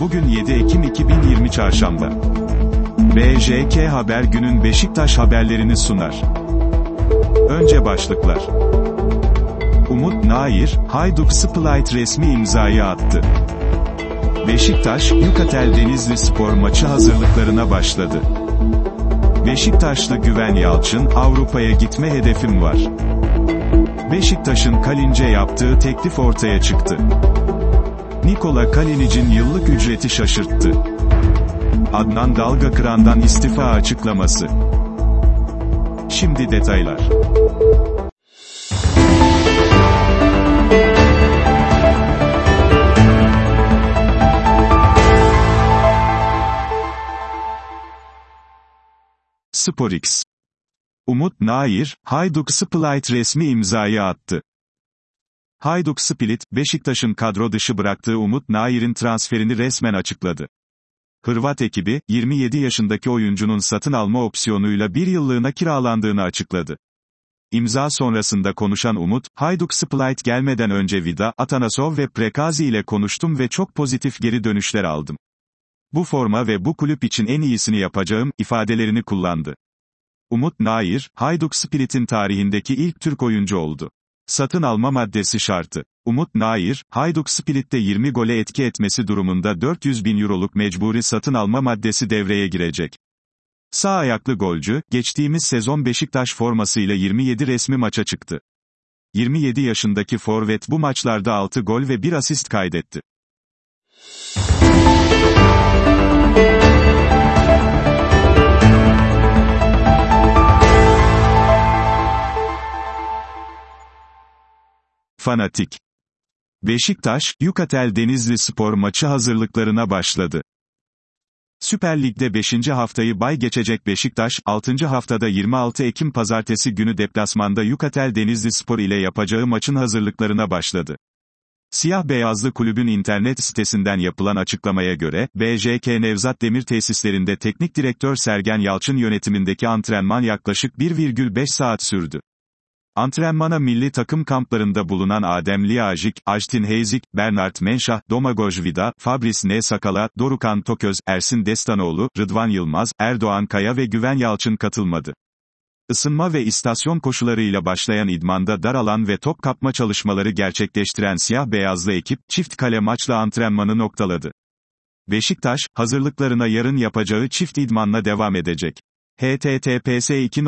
Bugün 7 Ekim 2020 Çarşamba. BJK Haber günün Beşiktaş haberlerini sunar. Önce başlıklar. Umut Nair, Hayduk Split resmi imzayı attı. Beşiktaş, Yukatel Denizli Spor maçı hazırlıklarına başladı. Beşiktaşlı Güven Yalçın, Avrupa'ya gitme hedefim var. Beşiktaş'ın Kalince yaptığı teklif ortaya çıktı. Nikola Kalinic'in yıllık ücreti şaşırttı. Adnan Dalgakıran'dan istifa açıklaması. Şimdi detaylar. SporX Umut Nair, Hayduk Split resmi imzayı attı. Hayduk Split, Beşiktaş'ın kadro dışı bıraktığı Umut Nair'in transferini resmen açıkladı. Hırvat ekibi, 27 yaşındaki oyuncunun satın alma opsiyonuyla bir yıllığına kiralandığını açıkladı. İmza sonrasında konuşan Umut, Hayduk Split gelmeden önce Vida, Atanasov ve Prekazi ile konuştum ve çok pozitif geri dönüşler aldım. Bu forma ve bu kulüp için en iyisini yapacağım, ifadelerini kullandı. Umut Nair, Hayduk Split'in tarihindeki ilk Türk oyuncu oldu. Satın alma maddesi şartı. Umut Nair, Hayduk Split'te 20 gole etki etmesi durumunda 400 bin euroluk mecburi satın alma maddesi devreye girecek. Sağ ayaklı golcü, geçtiğimiz sezon Beşiktaş formasıyla 27 resmi maça çıktı. 27 yaşındaki forvet bu maçlarda 6 gol ve 1 asist kaydetti. Fanatik Beşiktaş, Yukatel Denizli Spor maçı hazırlıklarına başladı. Süper Lig'de 5. haftayı bay geçecek Beşiktaş, 6. haftada 26 Ekim pazartesi günü deplasmanda Yukatel Denizli Spor ile yapacağı maçın hazırlıklarına başladı. Siyah Beyazlı kulübün internet sitesinden yapılan açıklamaya göre, BJK Nevzat Demir tesislerinde teknik direktör Sergen Yalçın yönetimindeki antrenman yaklaşık 1,5 saat sürdü. Antrenmana milli takım kamplarında bulunan Adem Liyajik, Ajtin Heyzik, Bernard Menşah, Domagoj Vida, Fabrice N. Sakala, Dorukan Toköz, Ersin Destanoğlu, Rıdvan Yılmaz, Erdoğan Kaya ve Güven Yalçın katılmadı. Isınma ve istasyon koşularıyla başlayan idmanda dar alan ve top kapma çalışmaları gerçekleştiren siyah beyazlı ekip, çift kale maçla antrenmanı noktaladı. Beşiktaş, hazırlıklarına yarın yapacağı çift idmanla devam edecek https 2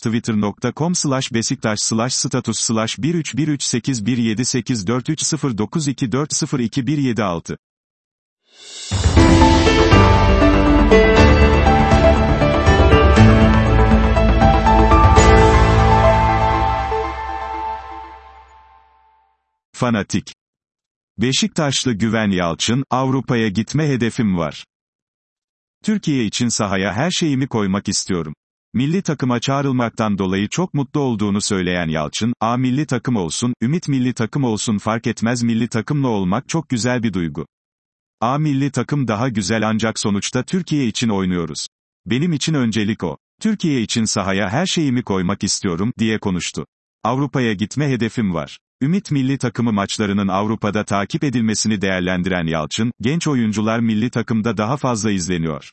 twittercom besiktaş status slash 1313817843092402402176 Fanatik Beşiktaşlı Güven Yalçın, Avrupa'ya gitme hedefim var. Türkiye için sahaya her şeyimi koymak istiyorum. Milli takıma çağrılmaktan dolayı çok mutlu olduğunu söyleyen Yalçın, A milli takım olsun, Ümit milli takım olsun fark etmez milli takımla olmak çok güzel bir duygu. A milli takım daha güzel ancak sonuçta Türkiye için oynuyoruz. Benim için öncelik o. Türkiye için sahaya her şeyimi koymak istiyorum, diye konuştu. Avrupa'ya gitme hedefim var. Ümit milli takımı maçlarının Avrupa'da takip edilmesini değerlendiren Yalçın, genç oyuncular milli takımda daha fazla izleniyor.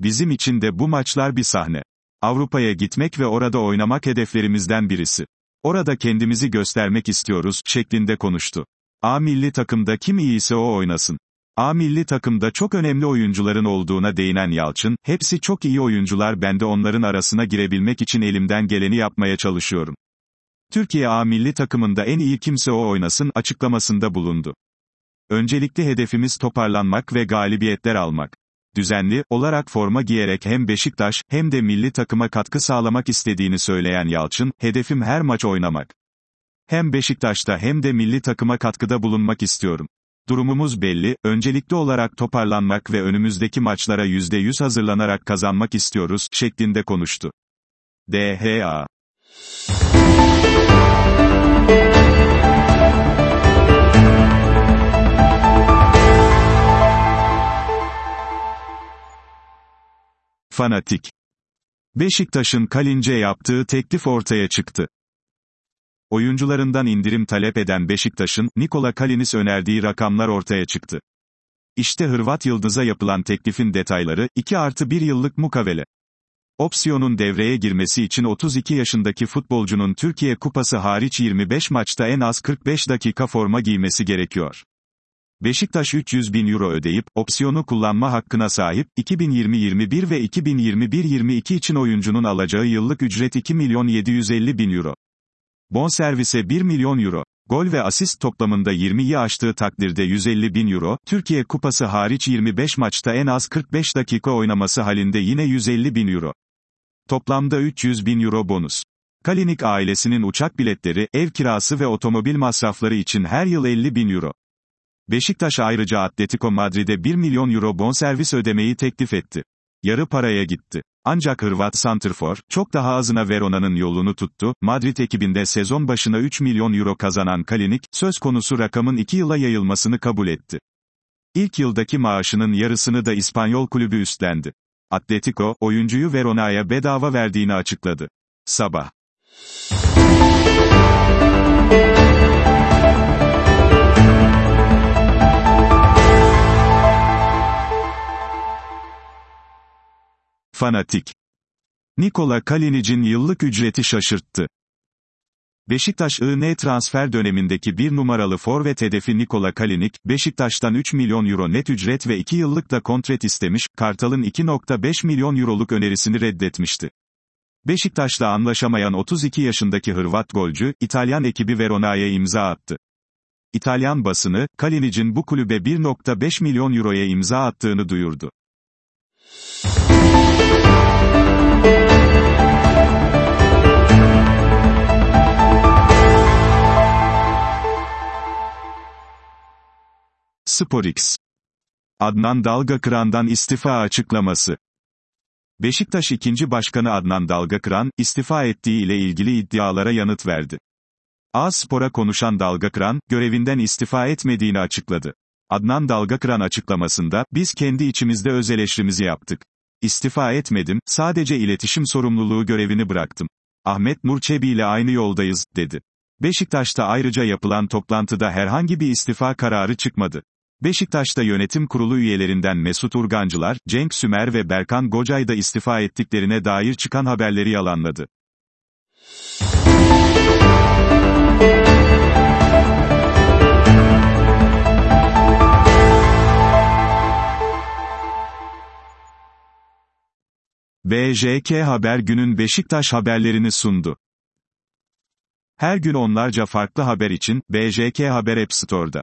Bizim için de bu maçlar bir sahne. Avrupa'ya gitmek ve orada oynamak hedeflerimizden birisi. Orada kendimizi göstermek istiyoruz, şeklinde konuştu. A milli takımda kim iyiyse o oynasın. A milli takımda çok önemli oyuncuların olduğuna değinen Yalçın, hepsi çok iyi oyuncular ben de onların arasına girebilmek için elimden geleni yapmaya çalışıyorum. Türkiye A milli takımında en iyi kimse o oynasın açıklamasında bulundu. Öncelikli hedefimiz toparlanmak ve galibiyetler almak. Düzenli olarak forma giyerek hem Beşiktaş hem de milli takıma katkı sağlamak istediğini söyleyen Yalçın, hedefim her maç oynamak. Hem Beşiktaş'ta hem de milli takıma katkıda bulunmak istiyorum. Durumumuz belli, öncelikli olarak toparlanmak ve önümüzdeki maçlara %100 hazırlanarak kazanmak istiyoruz, şeklinde konuştu. DHA Fanatik. Beşiktaş'ın Kalince yaptığı teklif ortaya çıktı. Oyuncularından indirim talep eden Beşiktaş'ın, Nikola Kalinis önerdiği rakamlar ortaya çıktı. İşte Hırvat Yıldız'a yapılan teklifin detayları, 2 artı 1 yıllık mukavele. Opsiyonun devreye girmesi için 32 yaşındaki futbolcunun Türkiye Kupası hariç 25 maçta en az 45 dakika forma giymesi gerekiyor. Beşiktaş 300 bin euro ödeyip, opsiyonu kullanma hakkına sahip, 2020-21 ve 2021-22 için oyuncunun alacağı yıllık ücret 2 milyon 750 bin euro. Bonservise 1 milyon euro. Gol ve asist toplamında 20'yi aştığı takdirde 150 bin euro, Türkiye Kupası hariç 25 maçta en az 45 dakika oynaması halinde yine 150 bin euro. Toplamda 300 bin euro bonus. Kalinik ailesinin uçak biletleri, ev kirası ve otomobil masrafları için her yıl 50 bin euro. Beşiktaş ayrıca Atletico Madrid'e 1 milyon euro bonservis ödemeyi teklif etti. Yarı paraya gitti. Ancak Hırvat Santrfor, çok daha azına Verona'nın yolunu tuttu, Madrid ekibinde sezon başına 3 milyon euro kazanan Kalinik, söz konusu rakamın 2 yıla yayılmasını kabul etti. İlk yıldaki maaşının yarısını da İspanyol kulübü üstlendi. Atletico, oyuncuyu Verona'ya bedava verdiğini açıkladı. Sabah. Fanatik. Nikola Kalinic'in yıllık ücreti şaşırttı. Beşiktaş IN transfer dönemindeki bir numaralı forvet hedefi Nikola Kalinic, Beşiktaş'tan 3 milyon euro net ücret ve 2 yıllık da kontrat istemiş, Kartal'ın 2.5 milyon euroluk önerisini reddetmişti. Beşiktaş'la anlaşamayan 32 yaşındaki Hırvat golcü, İtalyan ekibi Verona'ya imza attı. İtalyan basını, Kalinic'in bu kulübe 1.5 milyon euroya imza attığını duyurdu. SporX. Adnan Dalgakıran'dan istifa açıklaması. Beşiktaş 2. Başkanı Adnan Dalgakıran, istifa ettiği ile ilgili iddialara yanıt verdi. A Spor'a konuşan Dalgakıran, görevinden istifa etmediğini açıkladı. Adnan Dalgakıran açıklamasında, biz kendi içimizde öz eleştirimizi yaptık. İstifa etmedim, sadece iletişim sorumluluğu görevini bıraktım. Ahmet Nur Çebi ile aynı yoldayız, dedi. Beşiktaş'ta ayrıca yapılan toplantıda herhangi bir istifa kararı çıkmadı. Beşiktaş'ta yönetim kurulu üyelerinden Mesut Urgancılar, Cenk Sümer ve Berkan Gocay da istifa ettiklerine dair çıkan haberleri yalanladı. BJK Haber günün Beşiktaş haberlerini sundu. Her gün onlarca farklı haber için BJK Haber App Store'da.